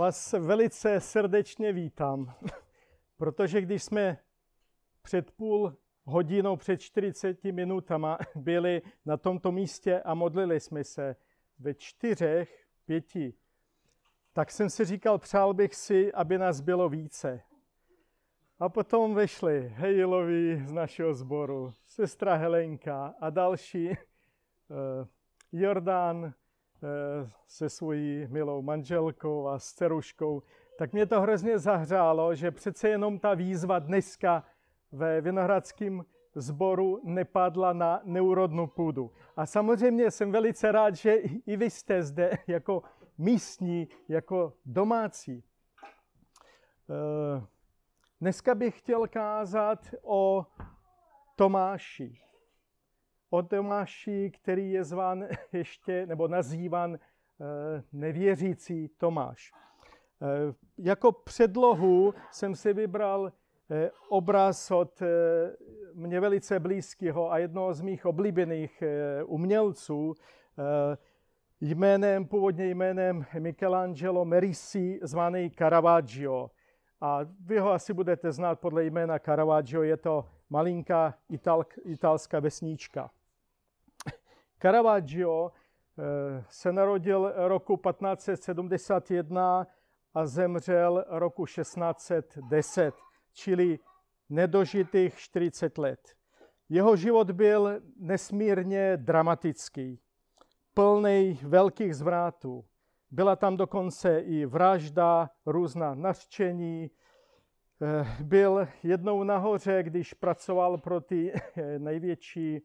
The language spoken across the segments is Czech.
vás velice srdečně vítám, protože když jsme před půl hodinou, před 40 minutama byli na tomto místě a modlili jsme se ve čtyřech, pěti, tak jsem si říkal, přál bych si, aby nás bylo více. A potom vešli Hejlovi z našeho sboru, sestra Helenka a další, uh, Jordán, Eh, se svojí milou manželkou a s dceruškou, tak mě to hrozně zahřálo, že přece jenom ta výzva dneska ve Vinohradském sboru nepadla na neurodnou půdu. A samozřejmě jsem velice rád, že i vy jste zde jako místní, jako domácí. Eh, dneska bych chtěl kázat o Tomáši o Tomáši, který je zván ještě, nebo nazývan eh, nevěřící Tomáš. Eh, jako předlohu jsem si vybral eh, obraz od mě velice blízkého a jednoho z mých oblíbených umělců, jménem, původně jménem Michelangelo Merisi, zvaný Caravaggio. A vy ho asi budete znát podle jména Caravaggio, je to malinká ital, italská vesnička. Caravaggio eh, se narodil roku 1571 a zemřel roku 1610, čili nedožitých 40 let. Jeho život byl nesmírně dramatický, plný velkých zvrátů. Byla tam dokonce i vražda, různá nařčení. Eh, byl jednou nahoře, když pracoval pro ty eh, největší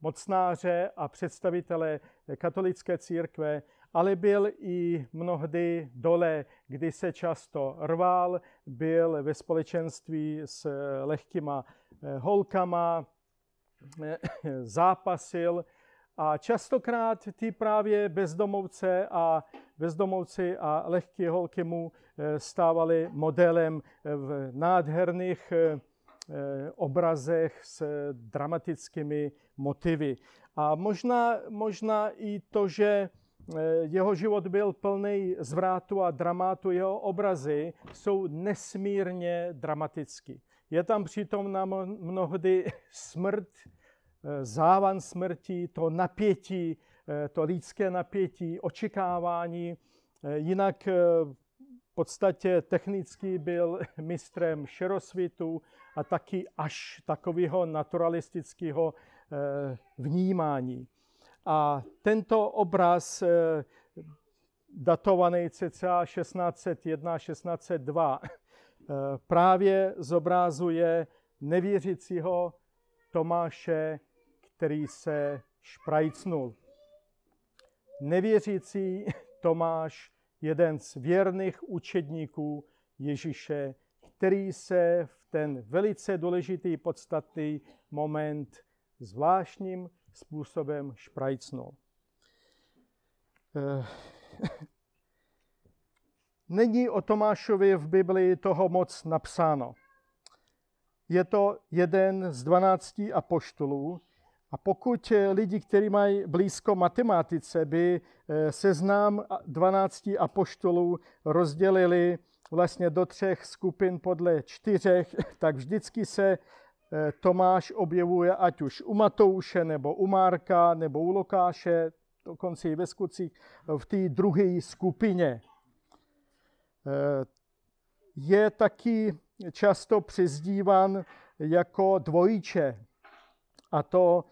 mocnáře a představitele katolické církve, ale byl i mnohdy dole, kdy se často rval, byl ve společenství s lehkýma eh, holkama, eh, zápasil a častokrát ty právě bezdomovce a bezdomovci a lehké holky mu eh, stávali modelem v nádherných obrazech s dramatickými motivy. A možná, možná i to, že eh, jeho život byl plný zvrátu a dramatu, jeho obrazy jsou nesmírně dramatický. Je tam přitom mnohdy smrt, eh, závan smrti, to napětí, to lidské napětí, očekávání. Jinak podstatě technicky byl mistrem šerosvitu a taky až takového naturalistického eh, vnímání. A tento obraz eh, datovaný cca 1601-1602 eh, právě zobrazuje nevěřícího Tomáše, který se šprajcnul. Nevěřící Tomáš jeden z věrných učedníků Ježíše, který se v ten velice důležitý, podstatný moment zvláštním způsobem šprajcnul. Eh, není o Tomášovi v Biblii toho moc napsáno. Je to jeden z dvanácti apoštolů, a pokud eh, lidi, kteří mají blízko matematice, by eh, seznám 12 apoštolů rozdělili vlastně do třech skupin podle čtyřech, tak vždycky se eh, Tomáš objevuje ať už u Matouše, nebo u Marka, nebo u Lokáše, dokonce i ve skutcích, v té druhé skupině. Je taky často přizdívan jako dvojiče. A to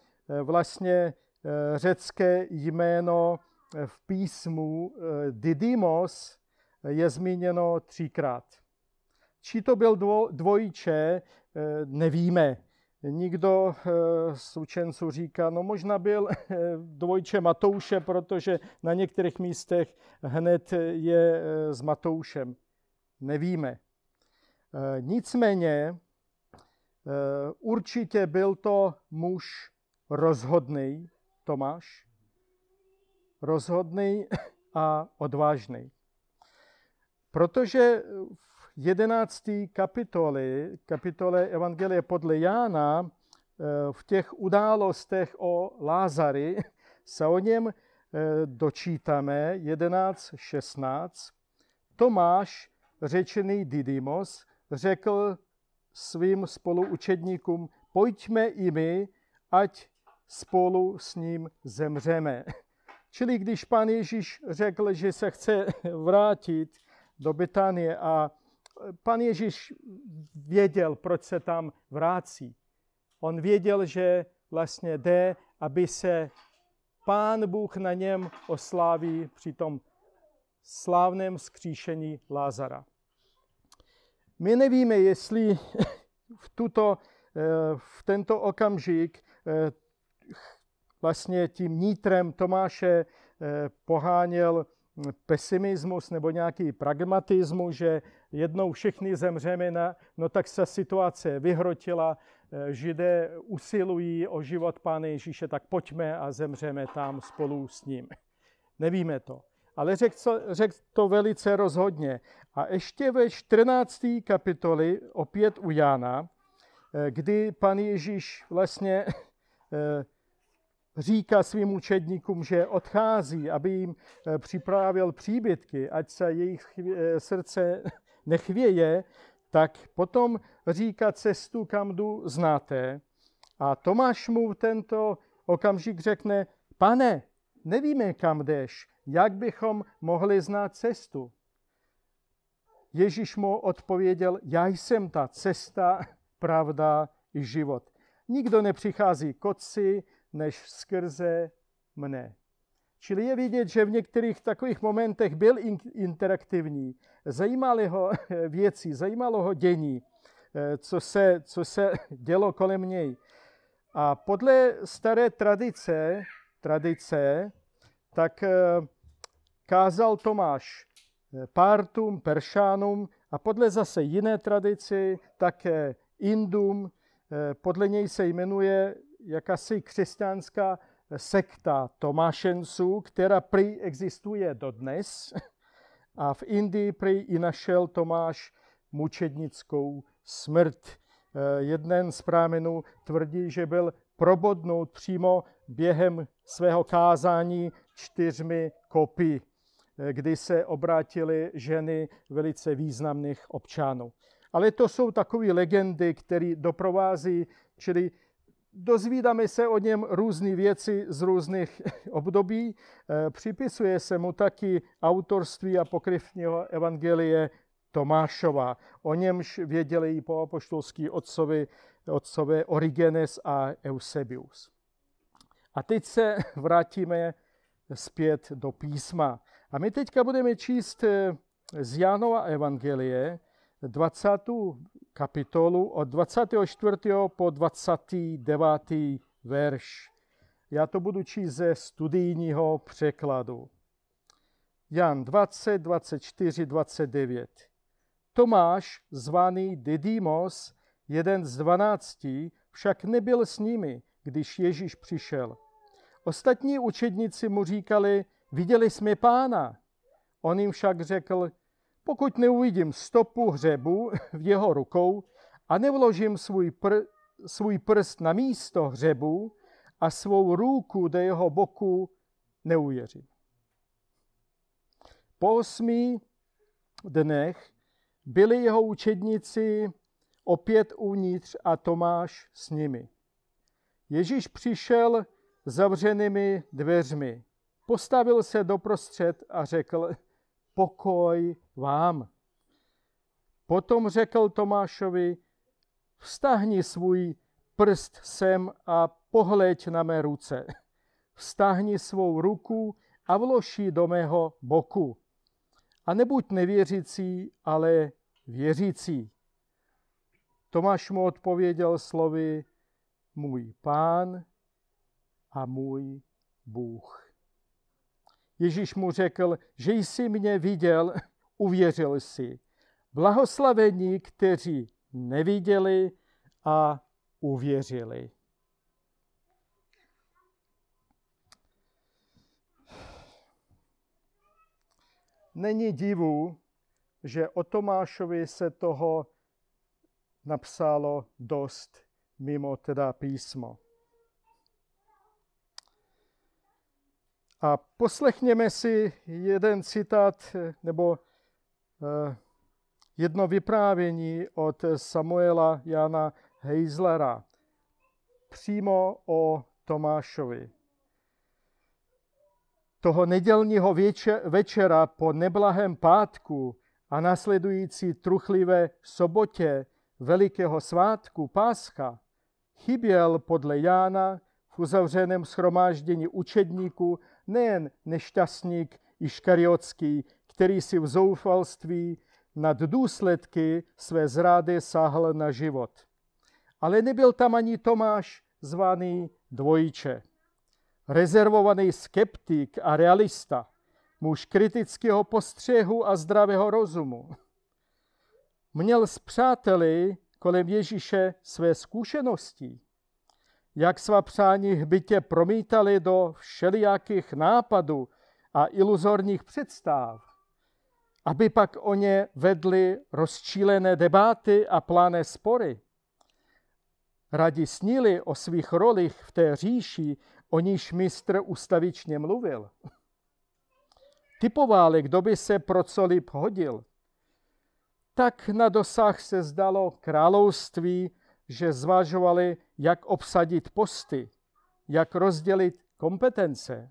vlastně eh, řecké jméno eh, v písmu Didymos je zmíněno třikrát. Či to byl dvojče, nevíme. Nikdo z učenců říká, no možná byl dvojče Matouše, protože na některých místech hned je s Matoušem. Nevíme. Nicméně určitě byl to muž rozhodný Tomáš, rozhodný a odvážný. Protože v jedenácté kapitole, kapitole Evangelie podle Jána, eh, v těch událostech o Lázary se o něm eh, dočítáme 11.16 Tomáš, řečený Didymos, řekl svým spoluučedníkům, pojďme i my, ať spolu s ním zemřeme. Čili když pan Ježíš řekl, že se chce vrátit do Betanie a pan Ježíš věděl, proč se tam vrací. On věděl, že vlastně jde, aby se pán Bůh na něm osláví při tom slávném skříšení Lázara. My nevíme, jestli v, tuto, eh, v tento okamžik eh, vlastně tím nítrem Tomáše eh, poháněl pesimismus nebo nějaký pragmatismus, že jednou všichni zemřeme, na, no tak se situace vyhrotila, židé usilují o život Pána Ježíše, tak pojďme a zemřeme tam spolu s ním. Nevíme to. Ale řekl řek to velice rozhodně. A ještě ve 14. kapitoli, opět u Jána, eh, kdy pan Ježíš vlastně eh, říká svým učedníkům, že odchází, aby jim eh, připravil příbytky, ať se jejich srdce nechvěje, tak potom říká cestu, kam jdu, znáte. A Tomáš mu tento okamžik řekne, pane, nevíme, kam jdeš, jak bychom mohli znát cestu. Ježíš mu odpověděl, já jsem ta cesta, pravda i život. Nikdo nepřichází k otci, než skrze mne. Čili je vidět, že v některých takových momentech byl interaktivní. Zajímalo ho věci, zajímalo ho dění, eh, co se, co se dělo kolem něj. A podle staré tradice, tradice tak eh, kázal Tomáš eh, Pártům, Peršánům a podle zase jiné tradici také Indům. Podle něj se jmenuje jakási křesťanská sekta Tomášenců, která prý existuje dodnes. A v Indii prý i našel Tomáš mučednickou smrt. Eh, jeden z prámenů tvrdí, že byl probodnut přímo během svého kázání čtyřmi kopy, eh, kdy se obrátily ženy velice významných občanů. Ale to jsou takové legendy, které doprovází, čili Dozvídáme se o něm různé věci z různých období. Eh, připisuje se mu taky autorství a pokryvního evangelie Tomášova. O němž věděli i po apoštolský otcovi, otcové Origenes a Eusebius. A teď se vrátíme zpět do písma. A my teďka budeme číst eh, z Jánova evangelie 20 kapitolu od 24. po 29. verš. Já to budu číst ze studijního překladu. Jan 20, 24, 29. Tomáš, zvaný Didymos, jeden z dvanácti, však nebyl s nimi, když Ježíš přišel. Ostatní učedníci mu říkali, viděli jsme pána. On jim však řekl, pokud neuvidím stopu hřebu v jeho rukou a nevložím svůj, pr- svůj prst na místo hřebu a svou ruku do jeho boku, neuvěřím. Po osmi dnech byli jeho učedníci opět uvnitř a Tomáš s nimi. Ježíš přišel zavřenými dveřmi, postavil se doprostřed a řekl, pokoj vám. Potom řekl Tomášovi, vstahni svůj prst sem a pohleď na mé ruce. Vstahni svou ruku a vloží do mého boku. A nebuď nevěřící, ale věřící. Tomáš mu odpověděl slovy, můj pán a můj Bůh. Ježíš mu řekl, že jsi mě viděl, uvěřil si. Blahoslavení, kteří neviděli a uvěřili. Není divu, že o Tomášovi se toho napsalo dost mimo teda písmo. A poslechněme si jeden citát nebo eh, jedno vyprávění od Samuela Jana Heizlera přímo o Tomášovi. Toho nedělního večera po neblahém pátku a následující truchlivé sobotě velikého svátku Páscha chyběl podle Jána v uzavřeném schromáždění učedníků nejen nešťastník Iškariotský, který si v zoufalství nad důsledky své zrády sáhl na život. Ale nebyl tam ani Tomáš, zvaný dvojče. Rezervovaný skeptik a realista, muž kritického postřehu a zdravého rozumu. Měl s přáteli kolem Ježíše své zkušenosti, jak svá přání hbitě promítali do všelijakých nápadů a iluzorních představ, aby pak o ně vedli rozčílené debaty a plané spory. Radi snili o svých rolích v té říši, o níž mistr ustavičně mluvil. Typovali, kdo by se pro co líp hodil. Tak na dosah se zdalo království, že zvažovali, jak obsadit posty, jak rozdělit kompetence.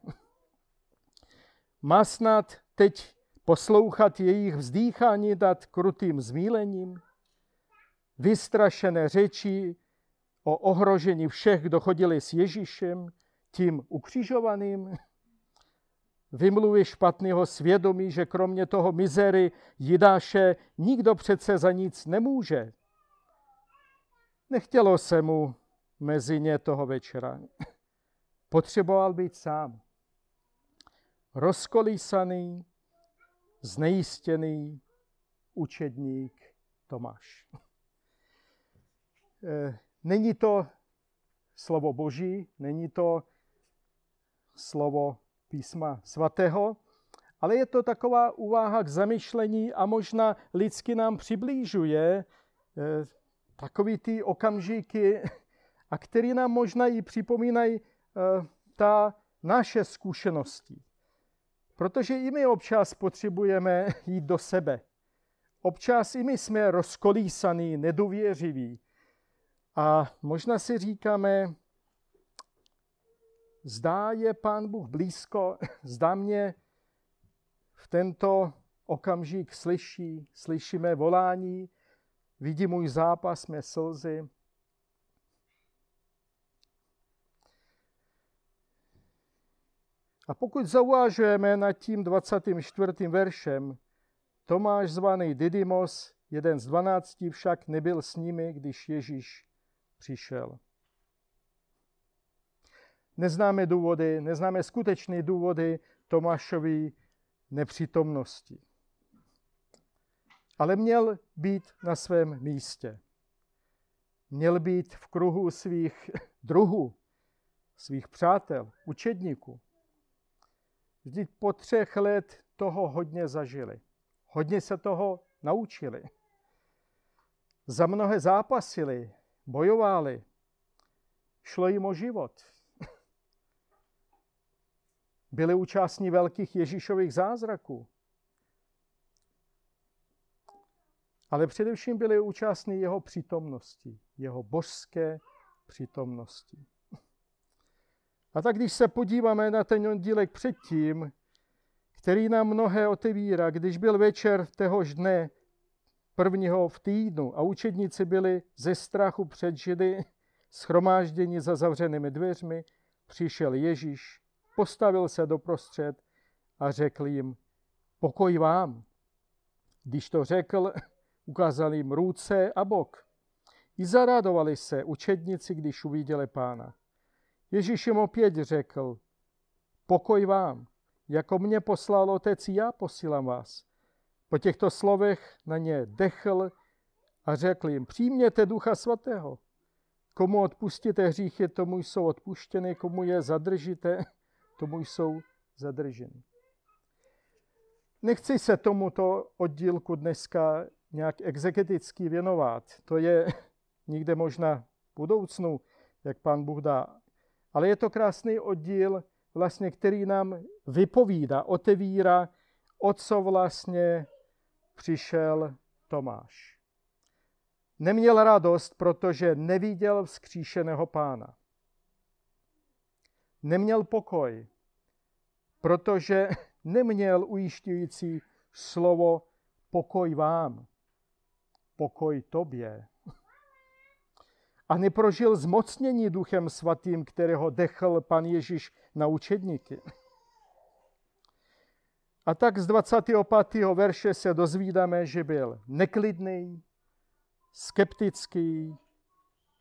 Má snad teď poslouchat jejich vzdýchání nad krutým zmílením, vystrašené řeči o ohrožení všech, kdo chodili s Ježíšem, tím ukřižovaným, vymluvy špatného svědomí, že kromě toho mizery Jidáše nikdo přece za nic nemůže. Nechtělo se mu mezi ně toho večera. Potřeboval být sám. Rozkolísaný, znejistěný učedník Tomáš. Eh, není to slovo Boží, není to slovo písma svatého, ale je to taková úvaha k zamyšlení a možná lidsky nám přiblížuje eh, takový ty okamžiky, a který nám možná i připomínají eh, ta naše zkušenosti. Protože i my občas potřebujeme jít do sebe. Občas i my jsme rozkolísaní, nedůvěřiví. A možná si říkáme, zdá je Pán Bůh blízko, zdá mě v tento okamžik slyší, slyšíme volání, vidí můj zápas, mé slzy. A pokud zauvážujeme nad tím 24. veršem, Tomáš zvaný Didymos, jeden z dvanácti, však nebyl s nimi, když Ježíš přišel. Neznáme důvody, neznáme skutečné důvody Tomášovy nepřítomnosti. Ale měl být na svém místě. Měl být v kruhu svých druhů, svých přátel, učedníků. Vždyť po třech let toho hodně zažili. Hodně se toho naučili. Za mnohé zápasili, bojovali. Šlo jim o život. Byli účastní velkých Ježíšových zázraků. Ale především byli účastní jeho přítomnosti, jeho božské přítomnosti. A tak když se podíváme na ten oddílek předtím, který nám mnohé otevírá, když byl večer téhož dne prvního v týdnu a učedníci byli ze strachu před Židy schromážděni za zavřenými dveřmi, přišel Ježíš, postavil se doprostřed a řekl jim, pokoj vám. Když to řekl, ukázal jim ruce a bok. I zaradovali se učedníci, když uviděli pána. Ježíš jim opět řekl, pokoj vám, jako mě poslal otec, já posílám vás. Po těchto slovech na ně dechl a řekl jim, přijměte ducha svatého. Komu odpustíte hříchy, tomu jsou odpuštěny, komu je zadržíte, tomu jsou zadrženy. Nechci se tomuto oddílku dneska nějak exegeticky věnovat. To je nikde možná v budoucnu, jak pán Bůh dá. Ale je to krásný oddíl, vlastně, který nám vypovídá, otevírá, o co vlastně přišel Tomáš. Neměl radost, protože neviděl vzkříšeného pána. Neměl pokoj, protože neměl ujišťující slovo pokoj vám, pokoj tobě. A neprožil zmocnění duchem svatým, kterého dechl pan Ježíš na učedníky. A tak z 25. verše se dozvídáme, že byl neklidný, skeptický,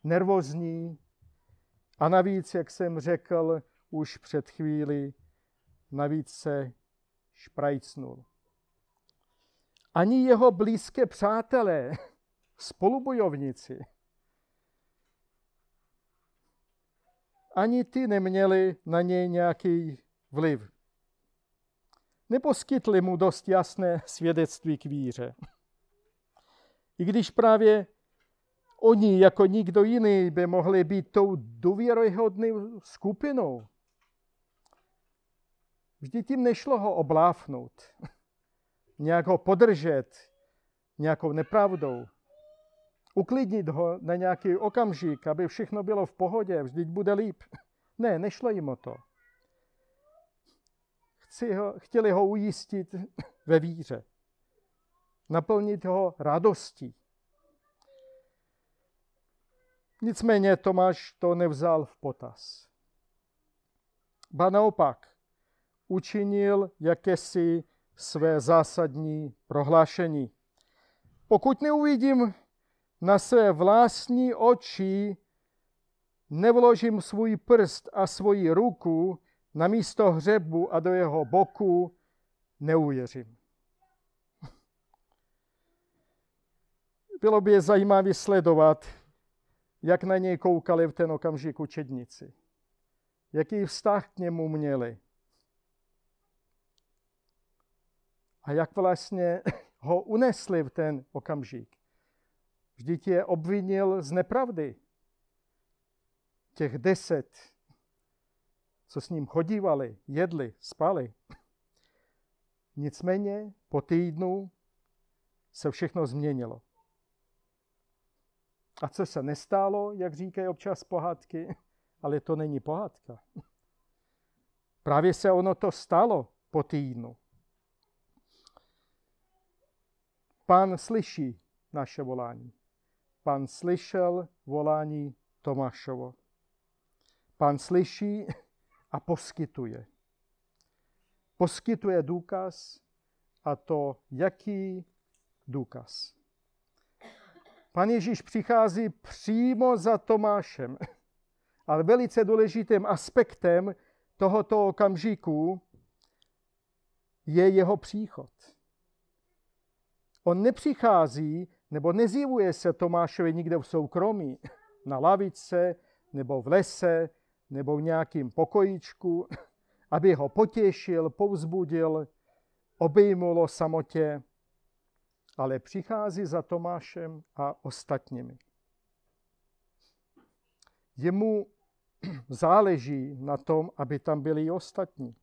nervózní a navíc, jak jsem řekl už před chvíli, navíc se šprajcnul. Ani jeho blízké přátelé, spolubojovníci, ani ty neměli na něj nějaký vliv. Neposkytli mu dost jasné svědectví k víře. I když právě oni jako nikdo jiný by mohli být tou důvěryhodnou skupinou. Vždyť tím nešlo ho obláfnout, nějak ho podržet nějakou nepravdou, uklidnit ho na nějaký okamžik, aby všechno bylo v pohodě, vždyť bude líp. Ne, nešlo jim o to. Chci ho, chtěli ho ujistit ve víře naplnit ho radostí. Nicméně Tomáš to nevzal v potaz. Ba naopak, učinil jakési své zásadní prohlášení. Pokud neuvidím na své vlastní oči, nevložím svůj prst a svoji ruku na místo hřebu a do jeho boku, neuvěřím. Bylo by je zajímavé sledovat, jak na něj koukali v ten okamžik učedníci. Jaký vztah k němu měli. A jak vlastně ho unesli v ten okamžik. Vždyť je obvinil z nepravdy. Těch deset, co s ním chodívali, jedli, spali. Nicméně po týdnu se všechno změnilo. A co se nestalo, jak říkají občas pohádky, ale to není pohádka. Právě se ono to stalo po týdnu. Pán slyší naše volání. Pán slyšel volání Tomášovo. Pán slyší a poskytuje. Poskytuje důkaz a to jaký důkaz. Pan Ježíš přichází přímo za Tomášem. Ale velice důležitým aspektem tohoto okamžiku je jeho příchod. On nepřichází nebo nezjevuje se Tomášovi nikde v soukromí, na lavice, nebo v lese, nebo v nějakým pokojíčku, aby ho potěšil, povzbudil, obejmul o samotě ale přichází za Tomášem a ostatními. Jemu záleží na tom, aby tam byli i ostatní.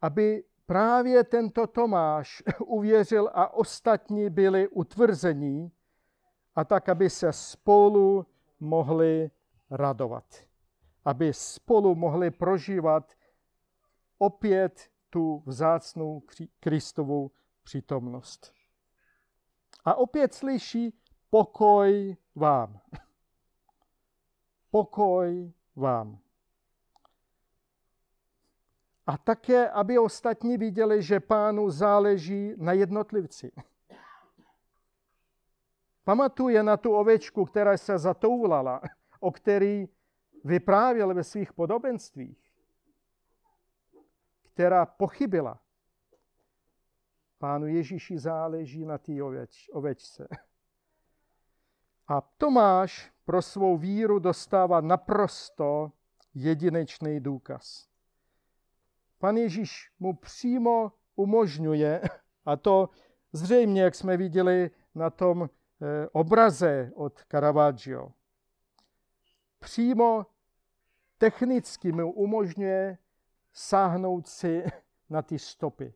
Aby právě tento Tomáš uvěřil a ostatní byli utvrzení a tak, aby se spolu mohli radovat. Aby spolu mohli prožívat opět tu vzácnou Kristovou přítomnost. A opět slyší pokoj vám. Pokoj vám. A také, aby ostatní viděli, že pánu záleží na jednotlivci. Pamatuje na tu ovečku, která se zatoulala, o který vyprávěl ve svých podobenstvích, která pochybila. Pánu Ježíši záleží na té oveč, ovečce. A Tomáš pro svou víru dostává naprosto jedinečný důkaz. Pan Ježíš mu přímo umožňuje, a to zřejmě, jak jsme viděli na tom eh, obraze od Caravaggio, přímo technicky mu umožňuje sáhnout si na ty stopy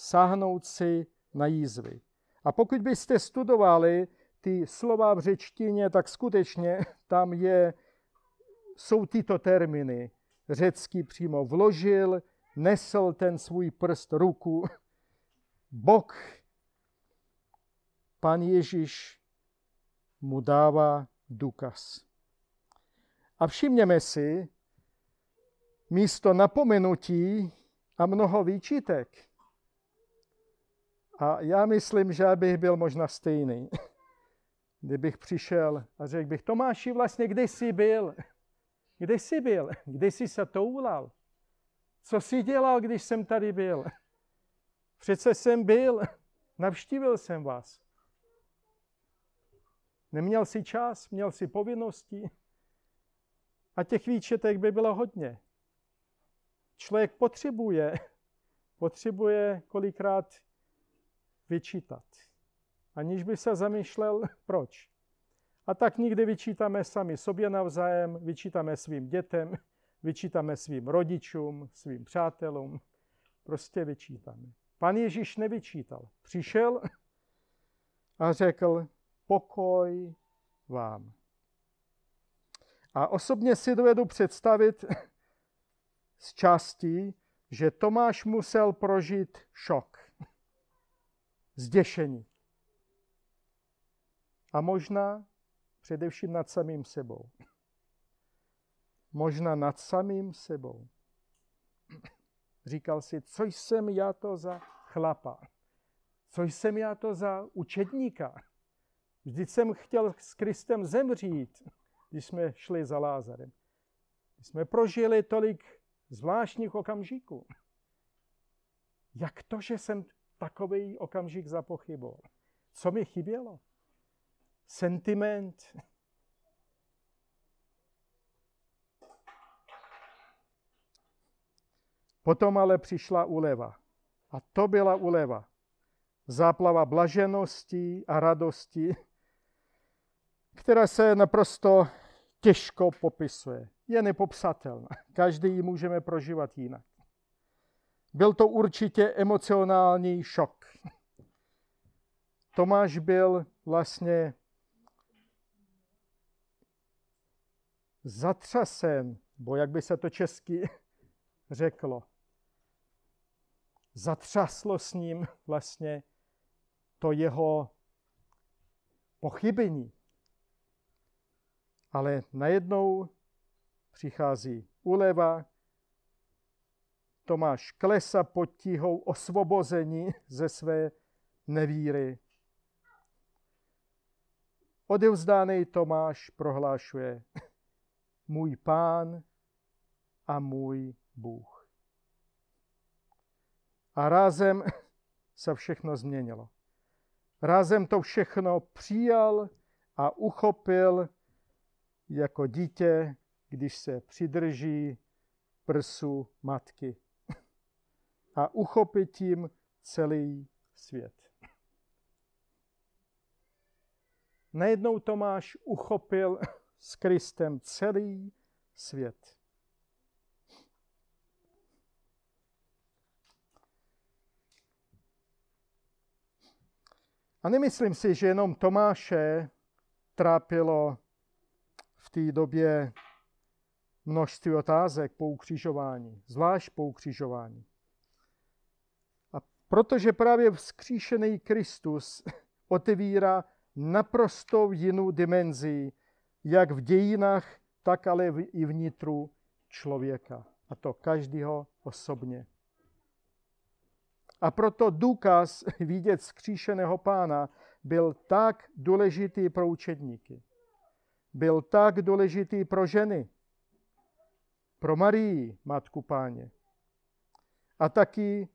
sáhnout si na jízvy. A pokud byste studovali ty slova v řečtině, tak skutečně tam je, jsou tyto termíny. Řecky přímo vložil, nesl ten svůj prst ruku. Bok, pan Ježíš mu dává důkaz. A všimněme si, místo napomenutí a mnoho výčitek. A já myslím, že bych byl možná stejný. Kdybych přišel a řekl bych, Tomáši, vlastně kde jsi byl? Kde jsi byl? Kde jsi se toulal? Co jsi dělal, když jsem tady byl? Přece jsem byl, navštívil jsem vás. Neměl jsi čas, měl jsi povinnosti. A těch výčetek by bylo hodně. Člověk potřebuje, potřebuje kolikrát vyčítat, aniž by se zamýšlel, proč. A tak nikdy vyčítáme sami sobě navzájem, vyčítáme svým dětem, vyčítáme svým rodičům, svým přátelům. Prostě vyčítáme. Pan Ježíš nevyčítal. Přišel a řekl, pokoj vám. A osobně si dovedu představit z části, že Tomáš musel prožít šok, zděšení. A možná především nad samým sebou. Možná nad samým sebou. Říkal si, co jsem já to za chlapa? Co jsem já to za učedníka? Vždyť jsem chtěl s Kristem zemřít, když jsme šli za Lázarem. My jsme prožili tolik zvláštních okamžiků. Jak to, že jsem takový okamžik zapochyboval? Co mi chybělo? Sentiment. Potom ale přišla uleva. A to byla uleva. Záplava blaženosti a radosti, která se naprosto těžko popisuje. Je nepopsatelná. Každý ji můžeme prožívat jinak. Byl to určitě emocionální šok. Tomáš byl vlastně zatřasen, bo jak by se to česky řeklo. Zatřaslo s ním vlastně to jeho pochybení. Ale najednou přichází uleva, Tomáš klesa pod tíhou osvobození ze své nevíry. Odevzdaný Tomáš prohlášuje, můj pán a můj Bůh. A rázem se všechno změnilo. Rázem to všechno přijal a uchopil jako dítě, když se přidrží prsu matky a uchopit tím celý svět. Najednou Tomáš uchopil s Kristem celý svět. A nemyslím si, že jenom Tomáše trápilo v té době množství otázek po ukřižování, zvlášť po ukřižování. A protože právě vzkříšený Kristus otevírá naprosto jinou dimenzi, jak v dějinách, tak ale i vnitru člověka. A to každého osobně. A proto důkaz vidět skříšeného pána byl tak důležitý pro učedníky. Byl tak důležitý pro ženy, pro Marii, matku páně. A taky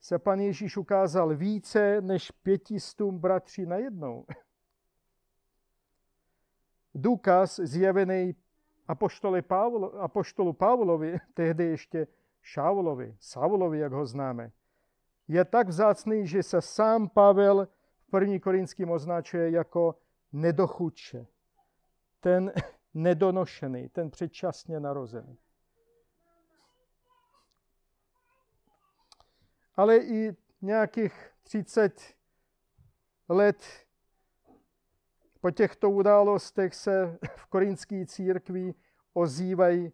se pan Ježíš ukázal více než pětistům bratří najednou. Důkaz zjevený apoštoli Pavlo, apoštolu Pavlovi, tehdy ještě Šaulovi, Saulovi, jak ho známe, je tak vzácný, že se sám Pavel v první korinským označuje jako nedochudče. Ten nedonošený, ten předčasně narozený. Ale i nějakých 30 let po těchto událostech se v korinské církvi ozývají,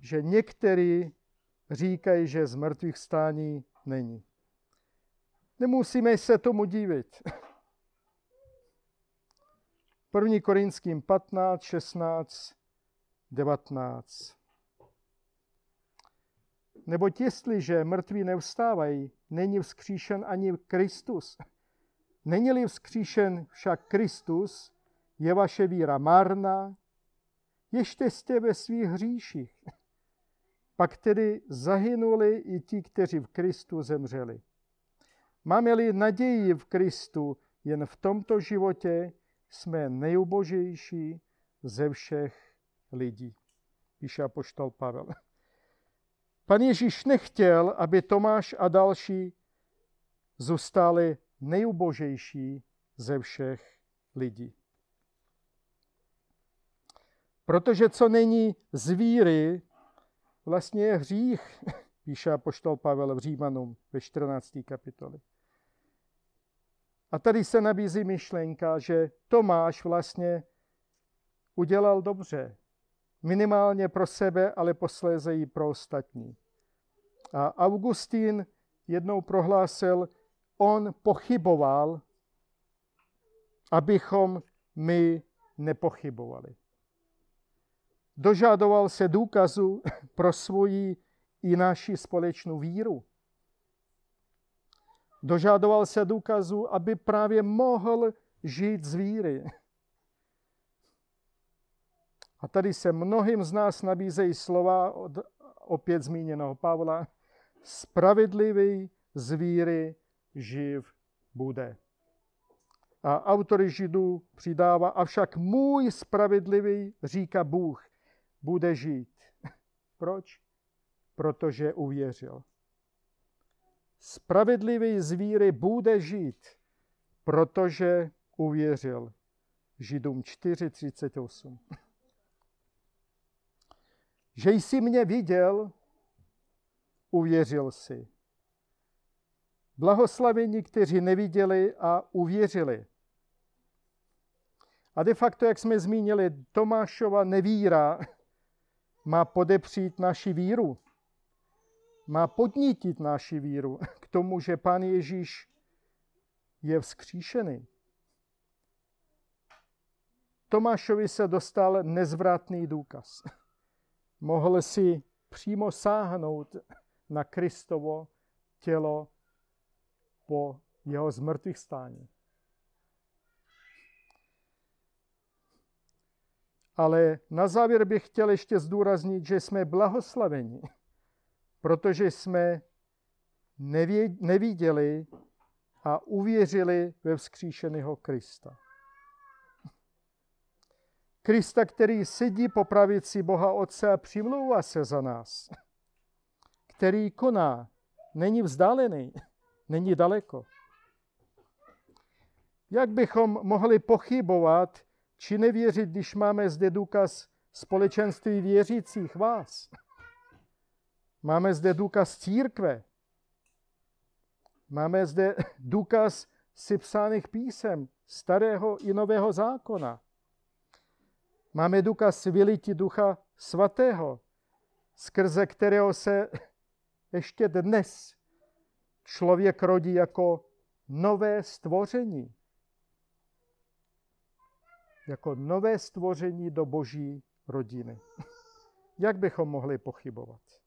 že někteří říkají, že z mrtvých stání není. Nemusíme se tomu divit. 1. Korinským 15, 16, 19. Neboť jestliže mrtví nevstávají, není vzkříšen ani Kristus. Není-li vzkříšen však Kristus, je vaše víra marná, ještě jste ve svých hříších. Pak tedy zahynuli i ti, kteří v Kristu zemřeli. Máme-li naději v Kristu jen v tomto životě, jsme nejubožejší ze všech lidí, píše apoštol Pavel. Pan Ježíš nechtěl, aby Tomáš a další zůstali nejubožejší ze všech lidí. Protože co není z víry, vlastně je hřích, píše apoštol Pavel v Římanům ve 14. kapitoli. A tady se nabízí myšlenka, že Tomáš vlastně udělal dobře. Minimálně pro sebe, ale posléze i pro ostatní. A Augustín jednou prohlásil, on pochyboval, abychom my nepochybovali. Dožadoval se důkazu pro svoji i naši společnou víru. Dožadoval se důkazu, aby právě mohl žít z víry. A tady se mnohým z nás nabízejí slova od opět zmíněného Pavla. Spravedlivý z víry živ bude. A autory židů přidává, avšak můj spravedlivý, říká Bůh, bude žít. Proč? Protože uvěřil. Spravedlivý z víry bude žít, protože uvěřil. Židům 4.38. Že jsi mě viděl, uvěřil si. Blahoslavení, kteří neviděli a uvěřili. A de facto, jak jsme zmínili, Tomášova nevíra má podepřít naši víru. Má podnítit naši víru k tomu, že Pán Ježíš je vzkříšený. Tomášovi se dostal nezvratný důkaz. Mohl si přímo sáhnout na Kristovo tělo po jeho zmrtvých stání. Ale na závěr bych chtěl ještě zdůraznit, že jsme blahoslaveni, protože jsme neviděli a uvěřili ve vzkříšeného Krista. Krista, který sedí po pravici Boha Otce a přimlouvá se za nás, který koná, není vzdálený, není daleko. Jak bychom mohli pochybovat či nevěřit, když máme zde důkaz společenství věřících vás? Máme zde důkaz církve. Máme zde důkaz si psaných písem starého i nového zákona. Máme důkaz vylití ducha svatého, skrze kterého se ještě dnes člověk rodí jako nové stvoření. Jako nové stvoření do boží rodiny. Jak bychom mohli pochybovat?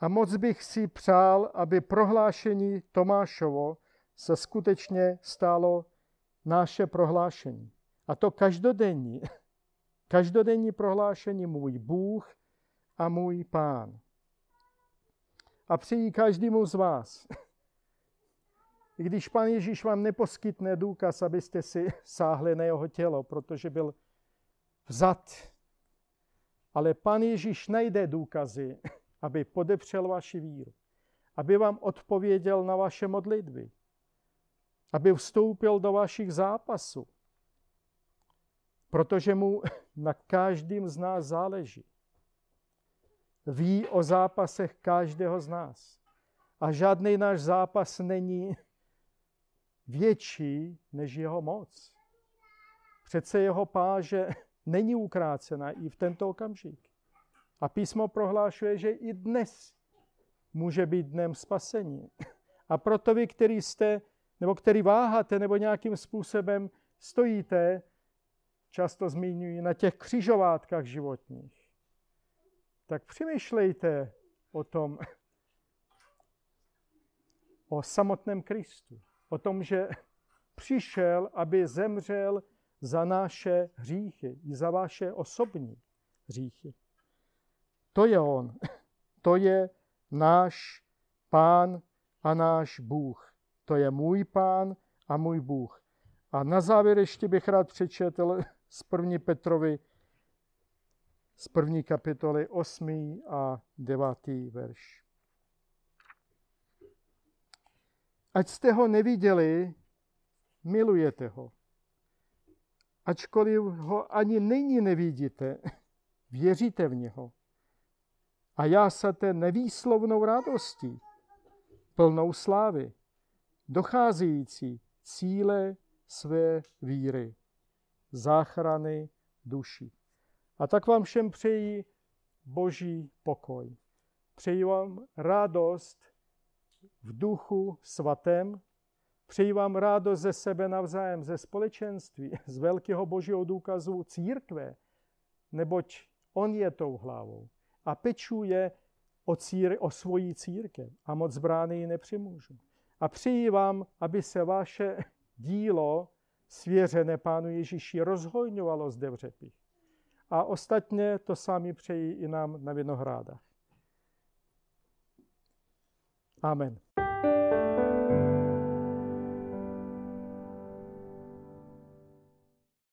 A moc bych si přál, aby prohlášení Tomášovo se skutečně stalo naše prohlášení. A to každodenní. Každodenní prohlášení můj Bůh a můj Pán. A přeji každému z vás. I když Pán Ježíš vám neposkytne důkaz, abyste si sáhli na jeho tělo, protože byl vzat. Ale Pán Ježíš najde důkazy, aby podepřel vaši víru. Aby vám odpověděl na vaše modlitby aby vstoupil do vašich zápasů. Protože mu na každém z nás záleží. ví o zápasech každého z nás. A žádný náš zápas není větší než jeho moc. Přece jeho páže není ukrácena i v tento okamžik. A písmo prohlášuje, že i dnes může být dnem spasení. A proto vy, který jste, nebo který váháte, nebo nějakým způsobem stojíte, často zmiňují na těch křižovátkách životních, tak přemýšlejte o tom, o samotném Kristu. O tom, že přišel, aby zemřel za naše hříchy i za vaše osobní hříchy. To je On. To je náš Pán a náš Bůh. To je můj Pán a můj Bůh. A na závěr ještě bych rád přečetl z první Petrovi, z první kapitoly 8. a 9. verš. Ať jste ho neviděli, milujete ho. Ačkoliv ho ani nyní nevidíte, věříte v něho. A já se té nevýslovnou radostí, plnou slávy, docházející cíle své víry, záchrany duší. A tak vám všem přeji boží pokoj. Přeji vám radost v duchu svatém, přeji vám radost ze sebe navzájem, ze společenství, z velkého božího důkazu církve, neboť on je tou hlavou a pečuje o, cír, o svoji církev a moc brány ji nepřimůžu. A přeji vám, aby se vaše dílo svěřené Pánu Ježíši rozhojňovalo zde v řepích. A ostatně to sami přeji i nám na Vinohrádách. Amen.